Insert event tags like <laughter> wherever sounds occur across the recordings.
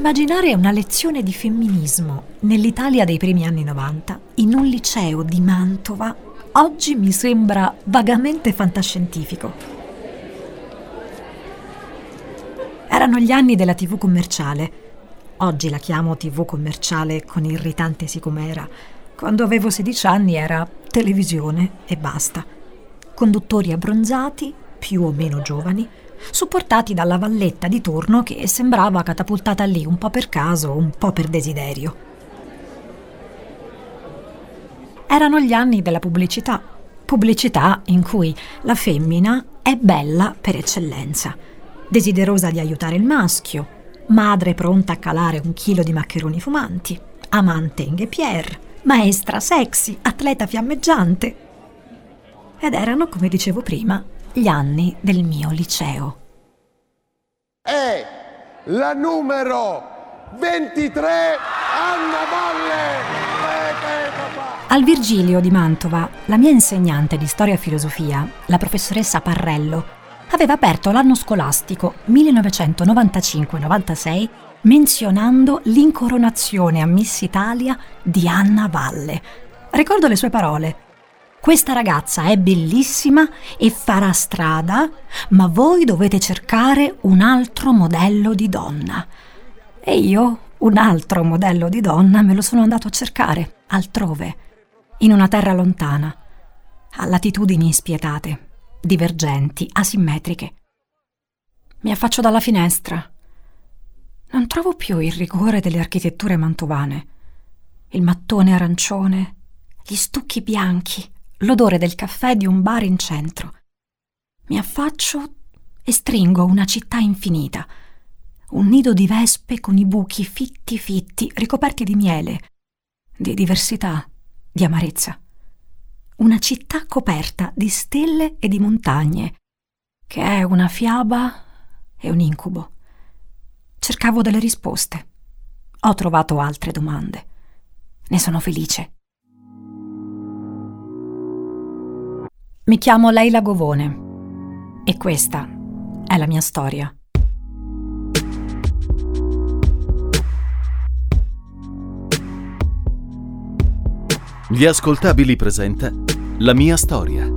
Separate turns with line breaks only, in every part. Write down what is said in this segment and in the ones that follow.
Immaginare una lezione di femminismo nell'Italia dei primi anni 90 in un liceo di Mantova oggi mi sembra vagamente fantascientifico. Erano gli anni della TV commerciale. Oggi la chiamo TV commerciale con irritante sicumera. Quando avevo 16 anni era televisione e basta. Conduttori abbronzati, più o meno giovani, supportati dalla valletta di turno che sembrava catapultata lì un po' per caso, un po' per desiderio. Erano gli anni della pubblicità, pubblicità in cui la femmina è bella per eccellenza, desiderosa di aiutare il maschio, madre pronta a calare un chilo di maccheroni fumanti, amante in Pierre, maestra sexy, atleta fiammeggiante. Ed erano, come dicevo prima, gli anni del mio liceo.
È la numero 23 Anna Valle!
Al Virgilio di Mantova, la mia insegnante di storia e filosofia, la professoressa Parrello, aveva aperto l'anno scolastico 1995-96 menzionando l'incoronazione a Miss Italia di Anna Valle. Ricordo le sue parole. Questa ragazza è bellissima e farà strada, ma voi dovete cercare un altro modello di donna. E io un altro modello di donna me lo sono andato a cercare altrove, in una terra lontana, a latitudini spietate, divergenti, asimmetriche. Mi affaccio dalla finestra. Non trovo più il rigore delle architetture mantovane, il mattone arancione, gli stucchi bianchi, l'odore del caffè di un bar in centro. Mi affaccio e stringo una città infinita, un nido di vespe con i buchi fitti fitti, ricoperti di miele, di diversità, di amarezza. Una città coperta di stelle e di montagne, che è una fiaba e un incubo. Cercavo delle risposte. Ho trovato altre domande. Ne sono felice. Mi chiamo Leila Govone e questa è la mia storia.
Gli ascoltabili presenta La mia storia.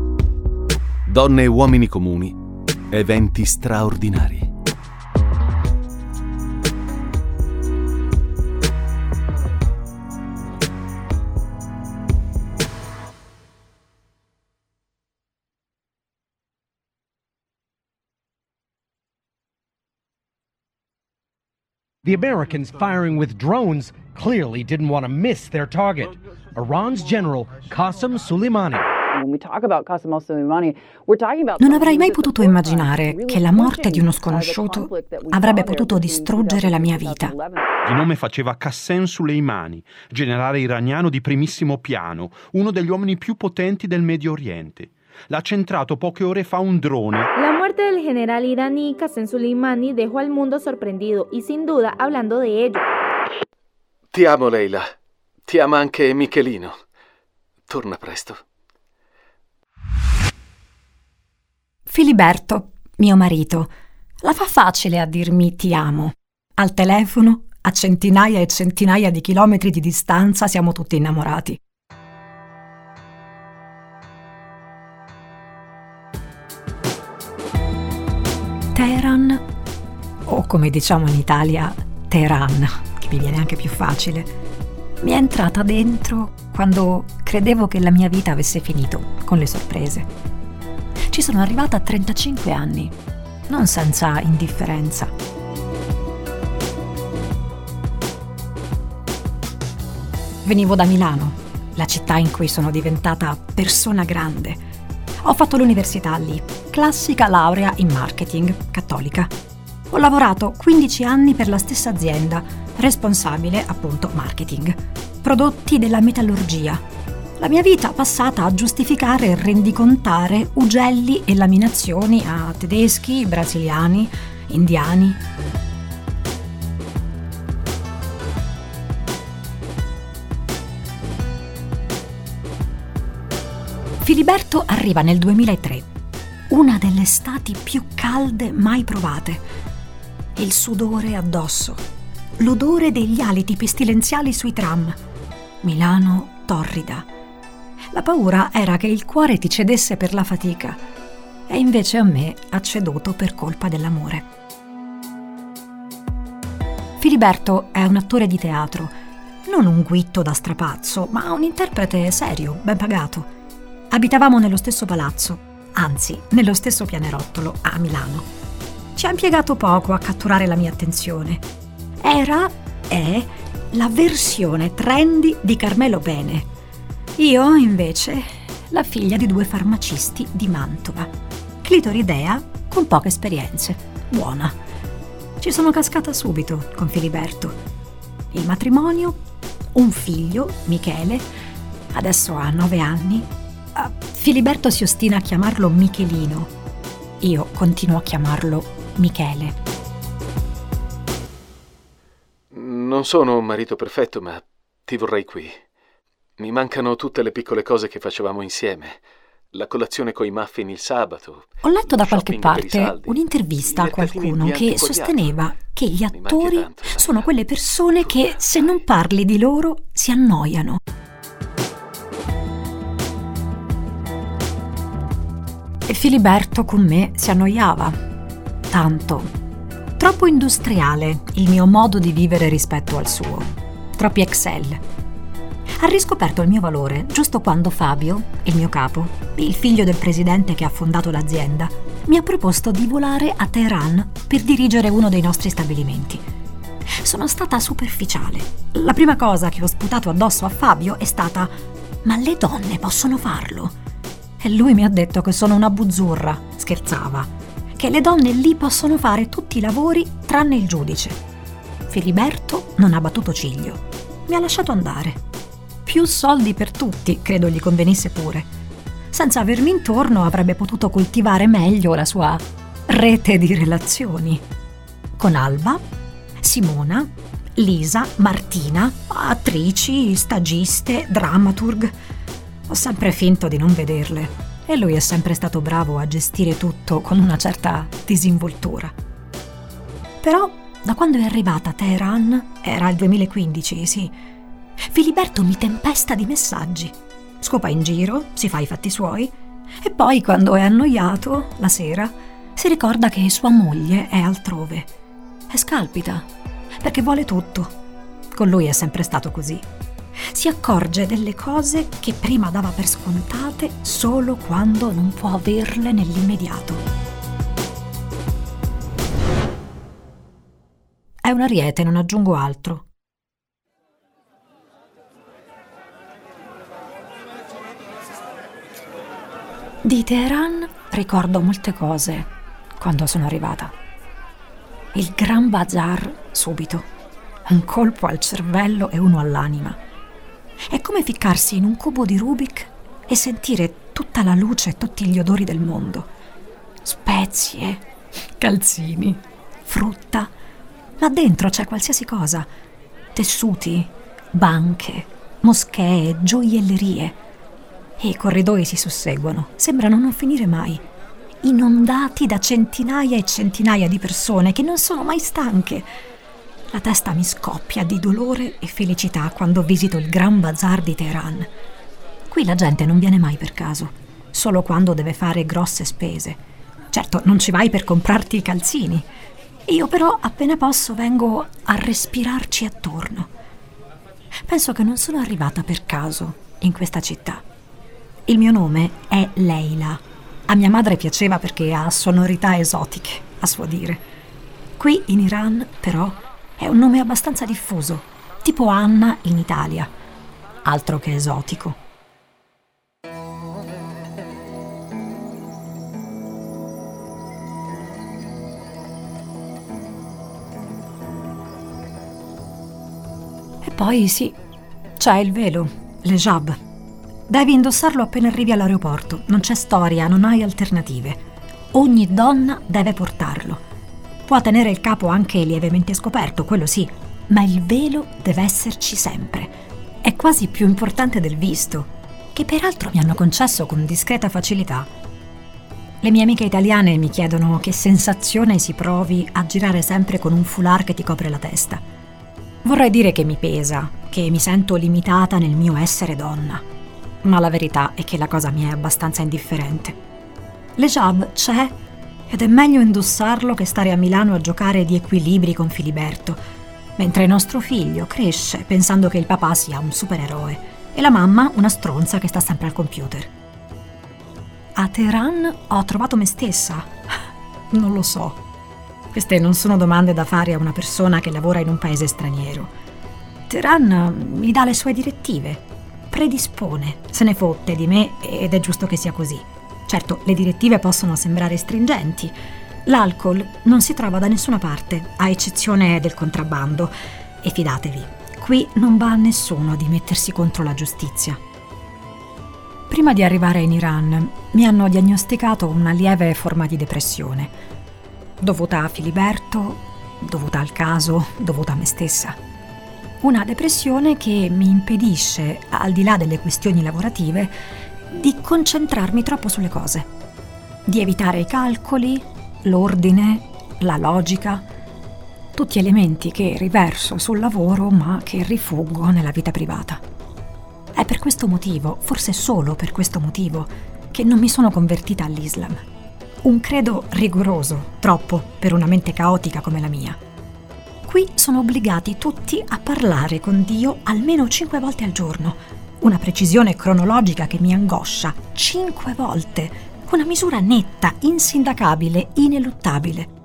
Donne e uomini comuni, eventi straordinari.
The Americans firing with drones clearly didn't want to miss their target. Iran's general Qasem Soleimani.
Non avrei mai potuto immaginare che la morte di uno sconosciuto avrebbe potuto distruggere la mia vita.
Di nome faceva Qassem Soleimani, generale iraniano di primissimo piano, uno degli uomini più potenti del Medio Oriente. L'ha centrato poche ore fa un drone.
La muerte del general iraní Qasem Soleimani dejó al mundo sorprendido y sin duda hablando de ello.
Ti amo, Leila. Ti ama anche Michelino. Torna presto.
Filiberto, mio marito, la fa facile a dirmi ti amo. Al telefono, a centinaia e centinaia di chilometri di distanza, siamo tutti innamorati. Teheran, o come diciamo in Italia, Teheran, che mi viene anche più facile, mi è entrata dentro quando credevo che la mia vita avesse finito con le sorprese. Ci sono arrivata a 35 anni, non senza indifferenza. Venivo da Milano, la città in cui sono diventata persona grande ho fatto l'università lì, classica laurea in marketing, cattolica. Ho lavorato 15 anni per la stessa azienda, responsabile appunto marketing. Prodotti della metallurgia. La mia vita passata a giustificare e rendicontare ugelli e laminazioni a tedeschi, brasiliani, indiani. Filiberto arriva nel 2003, una delle estati più calde mai provate. Il sudore addosso, l'odore degli aliti pestilenziali sui tram. Milano torrida. La paura era che il cuore ti cedesse per la fatica e invece a me ha ceduto per colpa dell'amore. Filiberto è un attore di teatro, non un guitto da strapazzo, ma un interprete serio, ben pagato. Abitavamo nello stesso palazzo, anzi, nello stesso pianerottolo a Milano. Ci ha impiegato poco a catturare la mia attenzione. Era, è, la versione trendy di Carmelo Bene. Io, invece, la figlia di due farmacisti di Mantova. Clitoridea con poche esperienze. Buona. Ci sono cascata subito con Filiberto. Il matrimonio, un figlio, Michele, adesso ha nove anni. Uh, Filiberto si ostina a chiamarlo Michelino. Io continuo a chiamarlo Michele.
Non sono un marito perfetto, ma ti vorrei qui. Mi mancano tutte le piccole cose che facevamo insieme la colazione coi muffin il sabato.
Ho letto da qualche parte un'intervista a qualcuno che sosteneva che gli attori tanto, sono quelle persone che se non parli di loro si annoiano. E Filiberto con me si annoiava. Tanto. Troppo industriale il mio modo di vivere rispetto al suo. Troppi Excel ha riscoperto il mio valore giusto quando Fabio, il mio capo, il figlio del presidente che ha fondato l'azienda, mi ha proposto di volare a Teheran per dirigere uno dei nostri stabilimenti. Sono stata superficiale. La prima cosa che ho sputato addosso a Fabio è stata ma le donne possono farlo? E lui mi ha detto che sono una buzzurra, scherzava, che le donne lì possono fare tutti i lavori tranne il giudice. Filiberto non ha battuto ciglio. Mi ha lasciato andare più soldi per tutti, credo gli convenisse pure. Senza avermi intorno avrebbe potuto coltivare meglio la sua rete di relazioni. Con Alba, Simona, Lisa, Martina, attrici, stagiste, dramaturg. Ho sempre finto di non vederle e lui è sempre stato bravo a gestire tutto con una certa disinvoltura. Però, da quando è arrivata a Teheran, era il 2015, sì, Filiberto mi tempesta di messaggi. Scopa in giro, si fa i fatti suoi e poi, quando è annoiato, la sera, si ricorda che sua moglie è altrove. E scalpita, perché vuole tutto. Con lui è sempre stato così. Si accorge delle cose che prima dava per scontate solo quando non può averle nell'immediato. È un ariete, non aggiungo altro. Di Teheran ricordo molte cose quando sono arrivata. Il Gran Bazar subito, un colpo al cervello e uno all'anima. È come ficcarsi in un cubo di Rubik e sentire tutta la luce e tutti gli odori del mondo. Spezie, calzini, frutta. Là dentro c'è qualsiasi cosa. Tessuti, banche, moschee, gioiellerie e i corridoi si susseguono, sembrano non finire mai, inondati da centinaia e centinaia di persone che non sono mai stanche. La testa mi scoppia di dolore e felicità quando visito il Gran Bazar di Teheran. Qui la gente non viene mai per caso, solo quando deve fare grosse spese. Certo, non ci vai per comprarti i calzini. Io però appena posso vengo a respirarci attorno. Penso che non sono arrivata per caso in questa città. Il mio nome è Leila. A mia madre piaceva perché ha sonorità esotiche, a suo dire. Qui in Iran, però, è un nome abbastanza diffuso, tipo Anna in Italia. Altro che esotico. E poi sì, c'è il velo, le jab Devi indossarlo appena arrivi all'aeroporto, non c'è storia, non hai alternative. Ogni donna deve portarlo. Può tenere il capo anche lievemente scoperto, quello sì, ma il velo deve esserci sempre. È quasi più importante del visto, che peraltro mi hanno concesso con discreta facilità. Le mie amiche italiane mi chiedono che sensazione si provi a girare sempre con un foulard che ti copre la testa. Vorrei dire che mi pesa, che mi sento limitata nel mio essere donna, ma la verità è che la cosa mi è abbastanza indifferente. L'hijab c'è ed è meglio indossarlo che stare a Milano a giocare di equilibri con Filiberto, mentre nostro figlio cresce pensando che il papà sia un supereroe e la mamma una stronza che sta sempre al computer. A Teheran ho trovato me stessa. <laughs> Non lo so. Queste non sono domande da fare a una persona che lavora in un paese straniero. Teheran mi dà le sue direttive, predispone, se ne fotte di me ed è giusto che sia così. Certo, le direttive possono sembrare stringenti. L'alcol non si trova da nessuna parte, a eccezione del contrabbando. E fidatevi, qui non va a nessuno di mettersi contro la giustizia. Prima di arrivare in Iran mi hanno diagnosticato una lieve forma di depressione dovuta a Filiberto, dovuta al caso, dovuta a me stessa. Una depressione che mi impedisce, al di là delle questioni lavorative, di concentrarmi troppo sulle cose, di evitare i calcoli, l'ordine, la logica, tutti elementi che riverso sul lavoro ma che rifuggo nella vita privata. È per questo motivo, forse solo per questo motivo, che non mi sono convertita all'Islam un credo rigoroso, troppo per una mente caotica come la mia. Qui sono obbligati tutti a parlare con Dio almeno cinque volte al giorno, una precisione cronologica che mi angoscia, cinque volte, una misura netta, insindacabile, ineluttabile.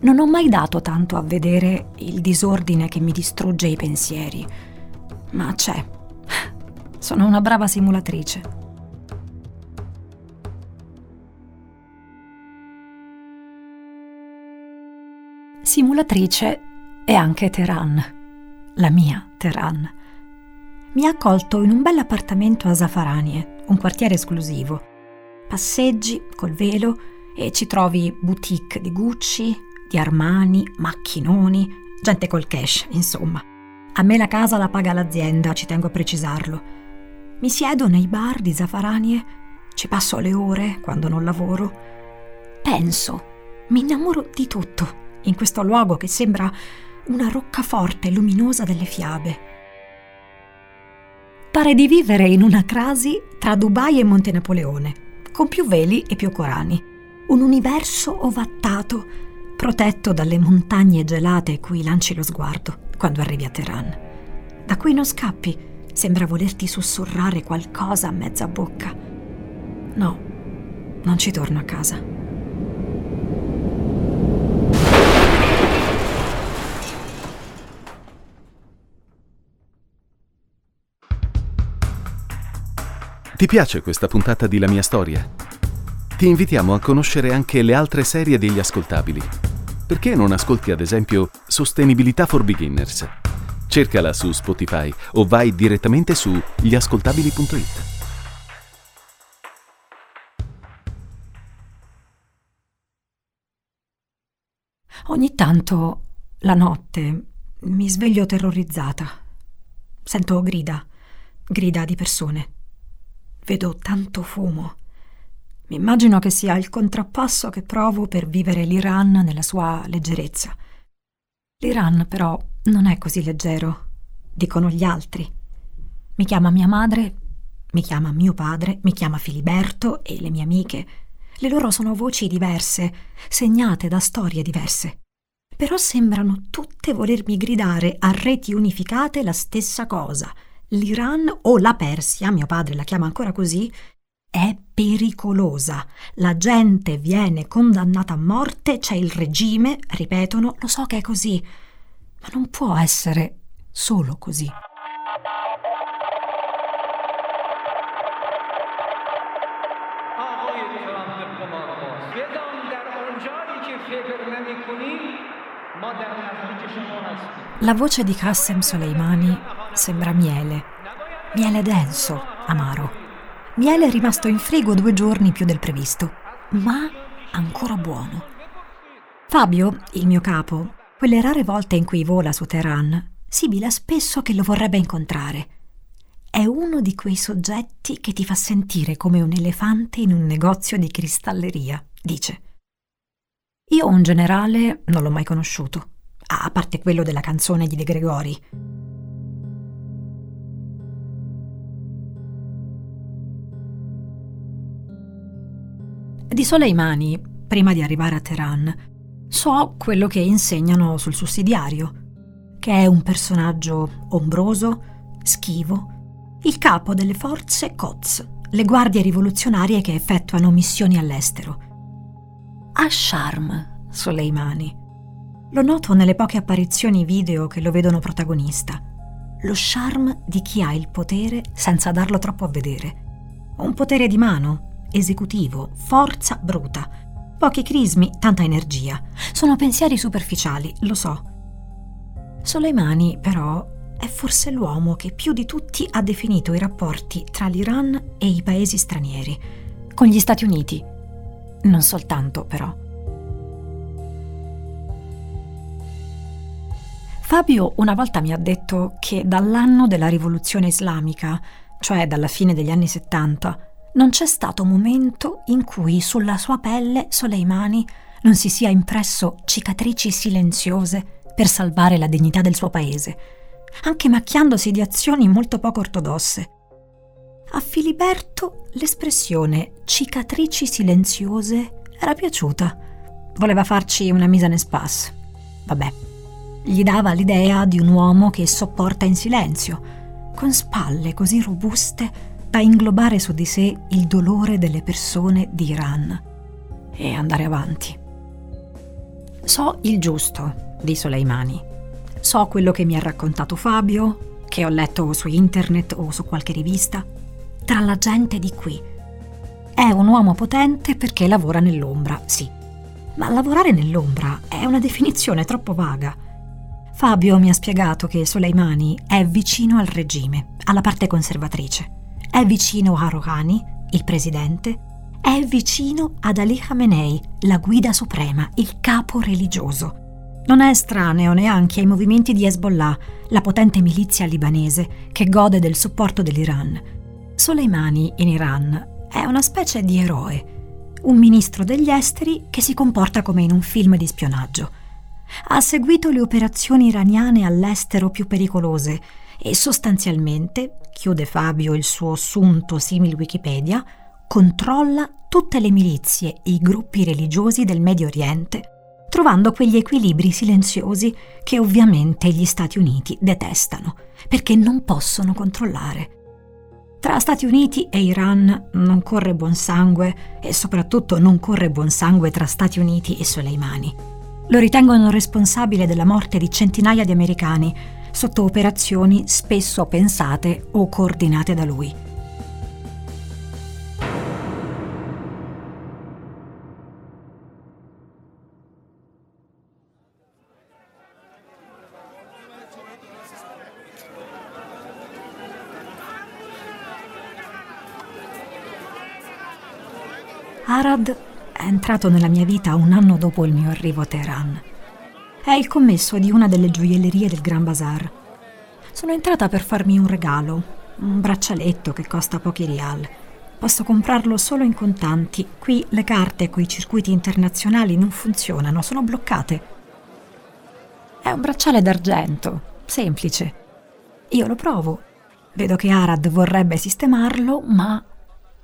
Non ho mai dato tanto a vedere il disordine che mi distrugge i pensieri, ma c'è. Sono una brava simulatrice. simulatrice è anche Teheran, la mia Teheran. Mi ha accolto in un bel appartamento a Zafaranie, un quartiere esclusivo. Passeggi col velo e ci trovi boutique di Gucci, di Armani, macchinoni, gente col cash, insomma. A me la casa la paga l'azienda, ci tengo a precisarlo. Mi siedo nei bar di Zafaranie, ci passo le ore quando non lavoro. Penso, mi innamoro di tutto in questo luogo che sembra una roccaforte luminosa delle fiabe. Pare di vivere in una crasi tra Dubai e Monte Napoleone, con più veli e più corani. Un universo ovattato, protetto dalle montagne gelate cui lanci lo sguardo quando arrivi a Teheran. Da cui non scappi, sembra volerti sussurrare qualcosa a mezza bocca. No, non ci torno a casa.
Ti piace questa puntata di La mia storia? Ti invitiamo a conoscere anche le altre serie degli ascoltabili. Perché non ascolti ad esempio Sostenibilità for Beginners? Cercala su Spotify o vai direttamente su gliascoltabili.it.
Ogni tanto, la notte, mi sveglio terrorizzata. Sento grida, grida di persone. Vedo tanto fumo. Mi immagino che sia il contrappasso che provo per vivere l'Iran nella sua leggerezza. L'Iran però non è così leggero, dicono gli altri. Mi chiama mia madre, mi chiama mio padre, mi chiama Filiberto e le mie amiche. Le loro sono voci diverse, segnate da storie diverse. Però sembrano tutte volermi gridare a reti unificate la stessa cosa – l'Iran o la Persia, mio padre la chiama ancora così, è pericolosa. La gente viene condannata a morte, c'è il regime, ripetono, lo so che è così, ma non può essere solo così. La voce di Qassem Soleimani sembra miele, miele denso, amaro. Miele rimasto in frigo due giorni più del previsto, ma ancora buono. Fabio, il mio capo, quelle rare volte in cui vola su Teheran, sibila spesso che lo vorrebbe incontrare. È uno di quei soggetti che ti fa sentire come un elefante in un negozio di cristalleria, dice. Io un generale non l'ho mai conosciuto. a parte quello della canzone di De Gregori. Di Soleimani, prima di arrivare a Teheran, so quello che insegnano sul sussidiario, che è un personaggio ombroso, schivo, il capo delle forze Quds, le guardie rivoluzionarie che effettuano missioni all'estero. Ha charme, Soleimani. Lo noto nelle poche apparizioni video che lo vedono protagonista. Lo charme di chi ha il potere senza darlo troppo a vedere. Un potere di mano, esecutivo, forza bruta. Pochi crismi, tanta energia. Sono pensieri superficiali, lo so. Soleimani, però, è forse l'uomo che più di tutti ha definito i rapporti tra l'Iran e i paesi stranieri, con gli Stati Uniti. Non soltanto, però. Fabio una volta mi ha detto che dall'anno della rivoluzione islamica, cioè dalla fine degli anni 70, non c'è stato momento in cui sulla sua pelle Soleimani non si sia impresso cicatrici silenziose per salvare la dignità del suo paese, anche macchiandosi di azioni molto poco ortodosse. A Filiberto l'espressione cicatrici silenziose era piaciuta. Voleva farci una mise en espace. Vabbè, gli dava l'idea di un uomo che sopporta in silenzio, con spalle così robuste da inglobare su di sé il dolore delle persone di Iran e andare avanti. So il giusto di Soleimani. So quello che mi ha raccontato Fabio, che ho letto su internet o su qualche rivista, tra la gente di qui. È un uomo potente perché lavora nell'ombra, sì. Ma lavorare nell'ombra è una definizione troppo vaga. Fabio mi ha spiegato che Soleimani è vicino al regime, alla parte conservatrice. È vicino a Rouhani, il presidente, è vicino ad Ali Khamenei, la guida suprema, il capo religioso. Non è estraneo neanche ai movimenti di Hezbollah, la potente milizia libanese che gode del supporto dell'Iran. Soleimani in Iran è una specie di eroe, un ministro degli esteri che si comporta come in un film di spionaggio. Ha seguito le operazioni iraniane all'estero più pericolose e sostanzialmente, chiude Fabio il suo assunto simil Wikipedia, controlla tutte le milizie e i gruppi religiosi del Medio Oriente trovando quegli equilibri silenziosi che ovviamente gli Stati Uniti detestano, perché non possono controllare. Tra Stati Uniti e Iran non corre buon sangue e soprattutto non corre buon sangue tra Stati Uniti e Soleimani. Lo ritengono responsabile della morte di centinaia di americani sotto operazioni spesso pensate o coordinate da lui. Arad è entrato nella mia vita un anno dopo il mio arrivo a Teheran. È il commesso di una delle gioiellerie del Gran Bazar. Sono entrata per farmi un regalo, un braccialetto che costa pochi rial. Posso comprarlo solo in contanti. Qui le carte coi circuiti internazionali non funzionano, sono bloccate. È un bracciale d'argento, semplice. Io lo provo. Vedo che Arad vorrebbe sistemarlo, ma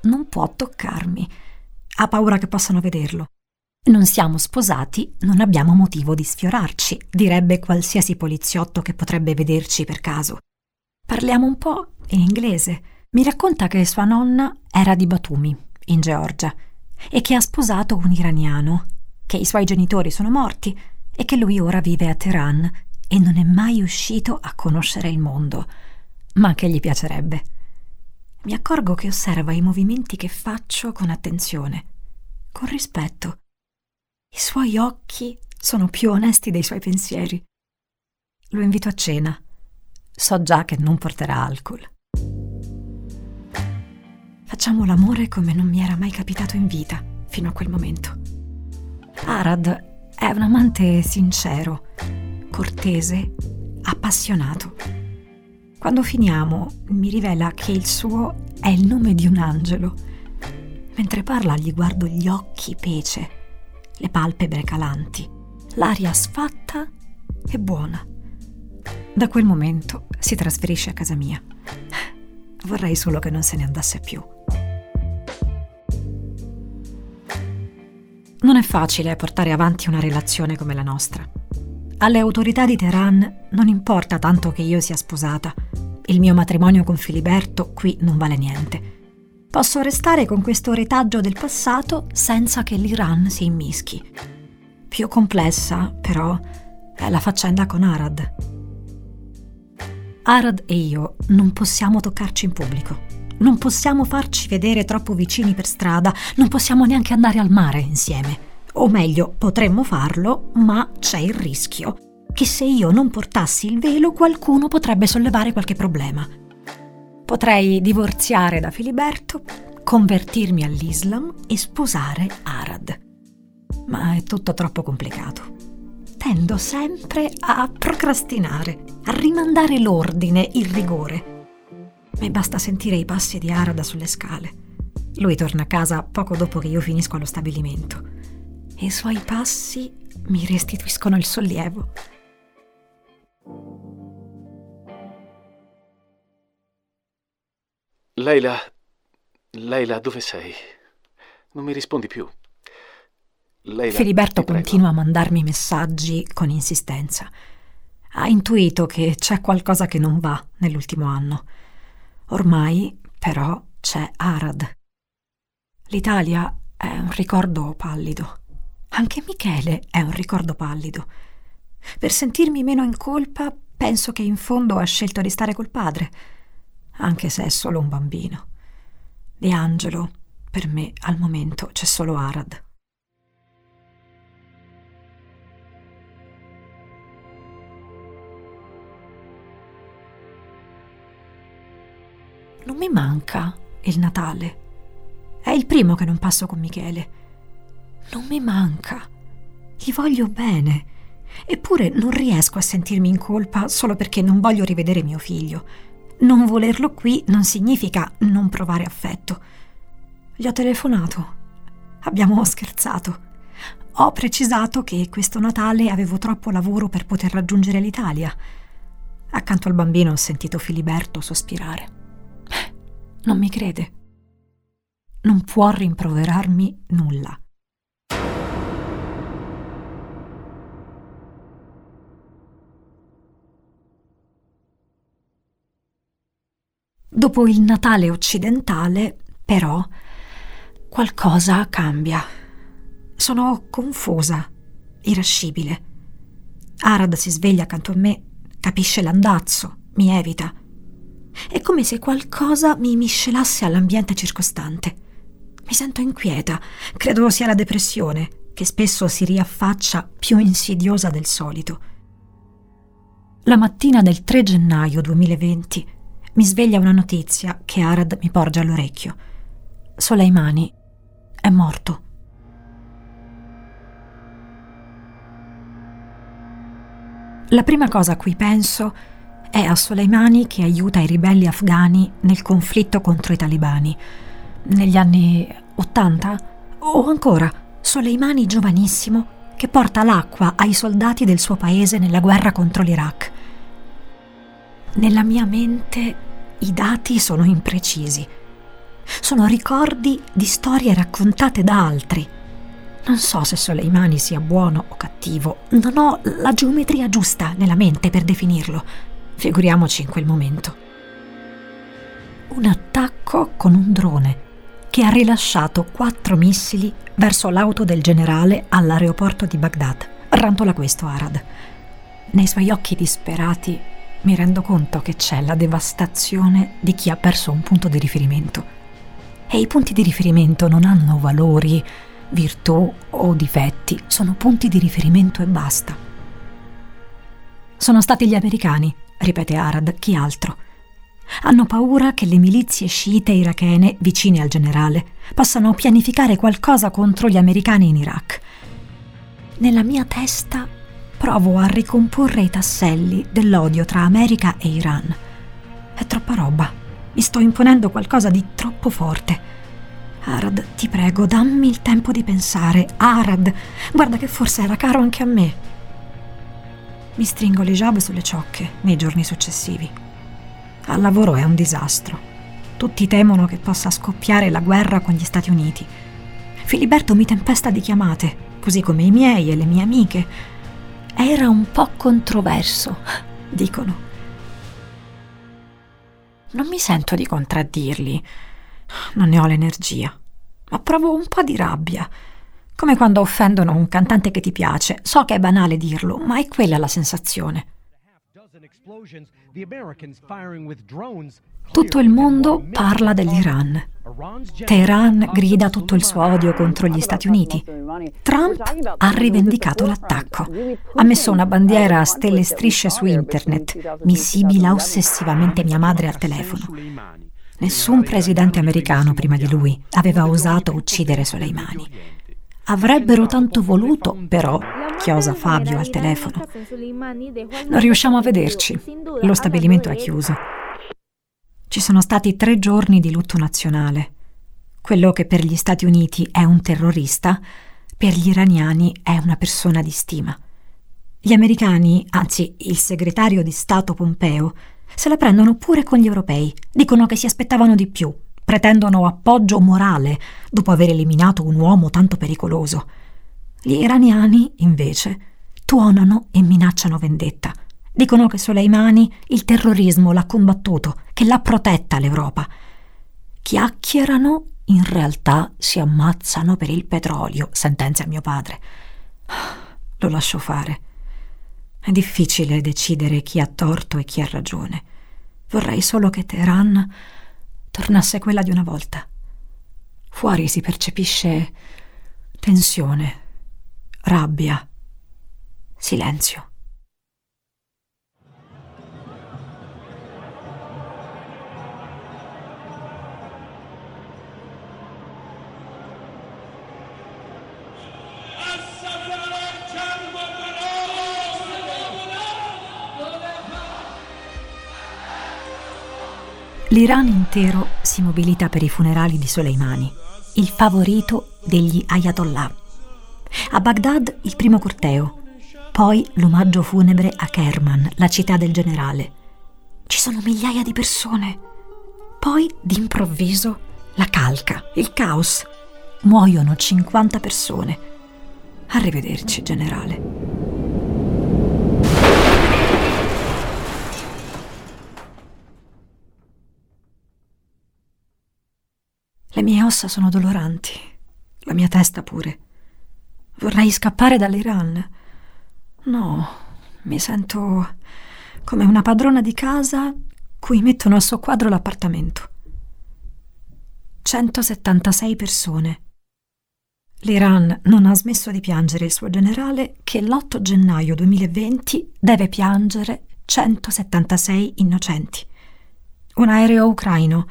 non può toccarmi ha paura che possano vederlo. Non siamo sposati, non abbiamo motivo di sfiorarci, direbbe qualsiasi poliziotto che potrebbe vederci per caso. Parliamo un po' in inglese. Mi racconta che sua nonna era di Batumi, in Georgia, e che ha sposato un iraniano, che i suoi genitori sono morti e che lui ora vive a Teheran e non è mai uscito a conoscere il mondo, ma che gli piacerebbe mi accorgo che osserva i movimenti che faccio con attenzione, con rispetto. I suoi occhi sono più onesti dei suoi pensieri. Lo invito a cena. So già che non porterà alcol. Facciamo l'amore come non mi era mai capitato in vita, fino a quel momento. Arad è un amante sincero, cortese, appassionato. Quando finiamo, mi rivela che il suo è il nome di un angelo. Mentre parla gli guardo gli occhi pece, le palpebre calanti, l'aria sfatta e buona. Da quel momento si trasferisce a casa mia. Vorrei solo che non se ne andasse più. Non è facile portare avanti una relazione come la nostra. Alle autorità di Teheran non importa tanto che io sia sposata. Il mio matrimonio con Filiberto qui non vale niente. Posso restare con questo retaggio del passato senza che l'Iran si immischi. Più complessa, però, è la faccenda con Arad. Arad e io non possiamo toccarci in pubblico. Non possiamo farci vedere troppo vicini per strada, non possiamo neanche andare al mare insieme. O meglio, potremmo farlo, ma c'è il rischio che se io non portassi il velo qualcuno potrebbe sollevare qualche problema. Potrei divorziare da Filiberto, convertirmi all'Islam e sposare Arad. Ma è tutto troppo complicato. Tendo sempre a procrastinare, a rimandare l'ordine, il rigore. Mi basta sentire i passi di Arad sulle scale. Lui torna a casa poco dopo che io finisco allo stabilimento e i suoi passi mi restituiscono il sollievo.
Leila, Leila, dove sei? Non mi rispondi più.
Leila, Filiberto continua a mandarmi messaggi con insistenza. Ha intuito che c'è qualcosa che non va nell'ultimo anno. Ormai, però, c'è Arad. L'Italia è un ricordo pallido. Anche Michele è un ricordo pallido. Per sentirmi meno in colpa, penso che in fondo ha scelto di stare col padre, anche se è solo un bambino. Di Angelo, per me, al momento c'è solo Arad. Non mi manca il Natale. È il primo che non passo con Michele non mi manca. Gli voglio bene. Eppure non riesco a sentirmi in colpa solo perché non voglio rivedere mio figlio. Non volerlo qui non significa non provare affetto. Gli ho telefonato. Abbiamo scherzato. Ho precisato che questo Natale avevo troppo lavoro per poter raggiungere l'Italia. Accanto al bambino ho sentito Filiberto sospirare. Non mi crede. Non può rimproverarmi nulla. Dopo il Natale occidentale, però, qualcosa cambia. Sono confusa, irascibile. Arad si sveglia accanto a me, capisce l'andazzo, mi evita. È come se qualcosa mi miscelasse all'ambiente circostante. Mi sento inquieta, credo sia la depressione, che spesso si riaffaccia più insidiosa del solito. La mattina del 3 gennaio 2020 mi sveglia una notizia che Arad mi porge all'orecchio. Soleimani è morto. La prima cosa a cui penso è a Soleimani che aiuta i ribelli afghani nel conflitto contro i talibani. Negli anni 80 o ancora Soleimani giovanissimo che porta l'acqua ai soldati del suo paese nella guerra contro l'Iraq. Nella mia mente i dati sono imprecisi. Sono ricordi di storie raccontate da altri. Non so se Soleimani sia buono o cattivo, non ho la geometria giusta nella mente per definirlo. Figuriamoci in quel momento. Un attacco con un drone che ha rilasciato quattro missili verso l'auto del generale all'aeroporto di Baghdad. Rantola questo Arad. Nei suoi occhi disperati mi rendo conto che c'è la devastazione di chi ha perso un punto di riferimento. E i punti di riferimento non hanno valori, virtù o difetti, sono punti di riferimento e basta. Sono stati gli americani, ripete Arad, chi altro. Hanno paura che le milizie sciite irachene, vicine al generale, possano pianificare qualcosa contro gli americani in Iraq. Nella mia testa provo a ricomporre i tasselli dell'odio tra America e Iran. È troppa roba. Mi sto imponendo qualcosa di troppo forte. Arad, ti prego, dammi il tempo di pensare. Arad, guarda che forse era caro anche a me. Mi stringo le jab sulle ciocche nei giorni successivi. Al lavoro è un disastro. Tutti temono che possa scoppiare la guerra con gli Stati Uniti. Filiberto mi tempesta di chiamate, così come i miei e le mie amiche. Era un po' controverso, dicono. Non mi sento di contraddirli. Non ne ho l'energia. Ma provo un po' di rabbia. Come quando offendono un cantante che ti piace. So che è banale dirlo, ma è quella la sensazione. Tutto il mondo parla dell'Iran. Teheran grida tutto il suo odio contro gli Stati Uniti. Trump ha rivendicato l'attacco. Ha messo una bandiera a stelle e strisce su internet. Mi sibila ossessivamente mia madre al telefono. Nessun presidente americano prima di lui aveva osato uccidere Soleimani. Avrebbero tanto voluto, però, chiosa Fabio al telefono. Non riusciamo a vederci. Lo stabilimento è chiuso. Ci sono stati tre giorni di lutto nazionale. Quello che per gli Stati Uniti è un terrorista, per gli iraniani è una persona di stima. Gli americani, anzi il segretario di Stato Pompeo, se la prendono pure con gli europei. Dicono che si aspettavano di più, pretendono appoggio morale dopo aver eliminato un uomo tanto pericoloso. Gli iraniani, invece, tuonano e minacciano vendetta. Dicono che Soleimani il terrorismo l'ha combattuto, che l'ha protetta l'Europa. Chiacchierano, in realtà si ammazzano per il petrolio, sentenzia mio padre. Lo lascio fare. È difficile decidere chi ha torto e chi ha ragione. Vorrei solo che Teheran tornasse quella di una volta. Fuori si percepisce tensione, rabbia, silenzio. L'Iran intero si mobilita per i funerali di Soleimani, il favorito degli Ayatollah. A Baghdad il primo corteo, poi l'omaggio funebre a Kerman, la città del generale. Ci sono migliaia di persone. Poi, d'improvviso, la calca, il caos. Muoiono 50 persone. Arrivederci, generale. Le mie ossa sono doloranti, la mia testa pure. Vorrei scappare dall'Iran. No, mi sento come una padrona di casa cui mettono a soqquadro l'appartamento. 176 persone. L'Iran non ha smesso di piangere il suo generale che l'8 gennaio 2020 deve piangere 176 innocenti. Un aereo ucraino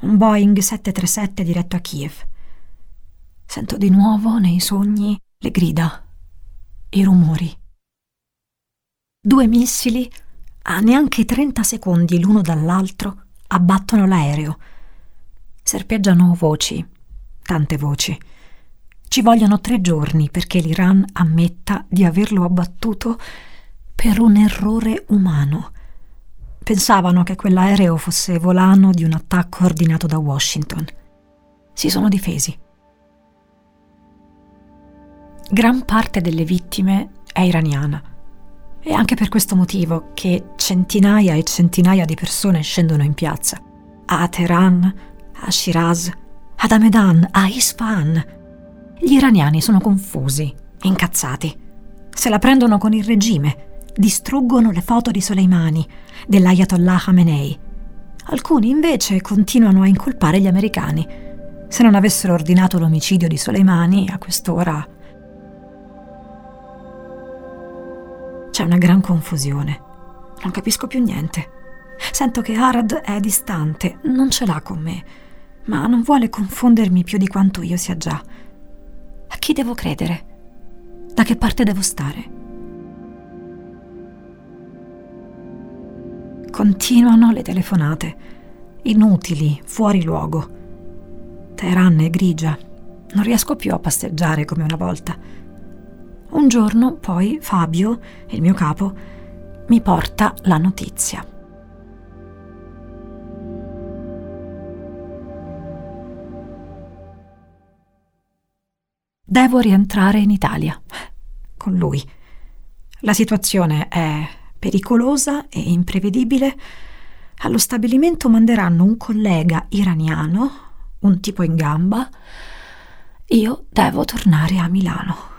un Boeing 737 diretto a Kiev. Sento di nuovo nei sogni le grida, i rumori. Due missili, a neanche 30 secondi l'uno dall'altro, abbattono l'aereo. Serpeggiano voci, tante voci. Ci vogliono tre giorni perché l'Iran ammetta di averlo abbattuto per un errore umano Pensavano che quell'aereo fosse volano di un attacco ordinato da Washington. Si sono difesi. Gran parte delle vittime è iraniana. È anche per questo motivo che centinaia e centinaia di persone scendono in piazza. A Teheran, a Shiraz, ad Amedan, a Isfahan. Gli iraniani sono confusi, incazzati. Se la prendono con il regime distruggono le foto di Soleimani, dell'Ayatollah Khamenei. Alcuni invece continuano a incolpare gli americani. Se non avessero ordinato l'omicidio di Soleimani, a quest'ora c'è una gran confusione. Non capisco più niente. Sento che Arad è distante, non ce l'ha con me, ma non vuole confondermi più di quanto io sia già. A chi devo credere? Da che parte devo stare? Continuano le telefonate, inutili, fuori luogo. Teheran è grigia, non riesco più a passeggiare come una volta. Un giorno poi Fabio, il mio capo, mi porta la notizia. Devo rientrare in Italia con lui. La situazione è pericolosa e imprevedibile. Allo stabilimento manderanno un collega iraniano, un tipo in gamba. Io devo tornare a Milano.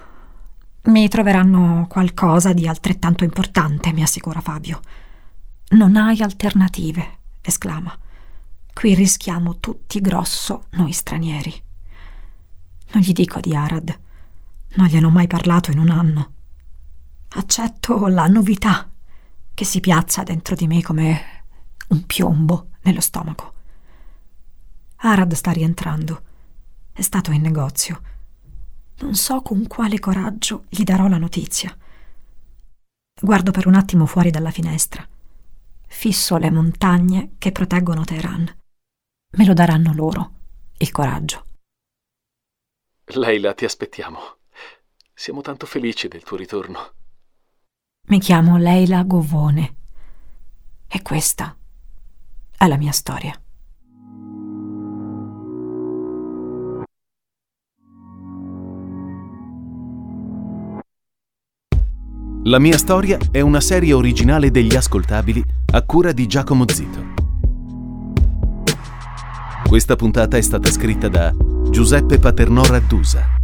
Mi troveranno qualcosa di altrettanto importante, mi assicura Fabio. Non hai alternative, esclama. Qui rischiamo tutti grosso noi stranieri. Non gli dico di Arad. Non gliene ho mai parlato in un anno. Accetto la novità che si piazza dentro di me come un piombo nello stomaco. Arad sta rientrando. È stato in negozio. Non so con quale coraggio gli darò la notizia. Guardo per un attimo fuori dalla finestra. Fisso le montagne che proteggono Teheran. Me lo daranno loro, il coraggio.
Leila, ti aspettiamo. Siamo tanto felici del tuo ritorno.
Mi chiamo Leila Govone e questa è la mia storia.
La mia storia è una serie originale degli ascoltabili a cura di Giacomo Zito. Questa puntata è stata scritta da Giuseppe Paternò Raddusa.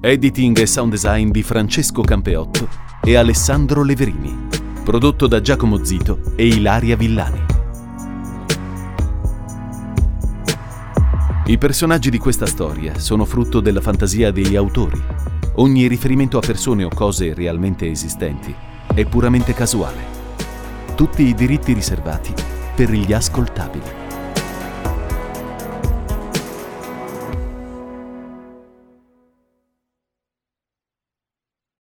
Editing e sound design di Francesco Campeotto e Alessandro Leverini. Prodotto da Giacomo Zito e Ilaria Villani. I personaggi di questa storia sono frutto della fantasia degli autori. Ogni riferimento a persone o cose realmente esistenti è puramente casuale. Tutti i diritti riservati per gli ascoltabili.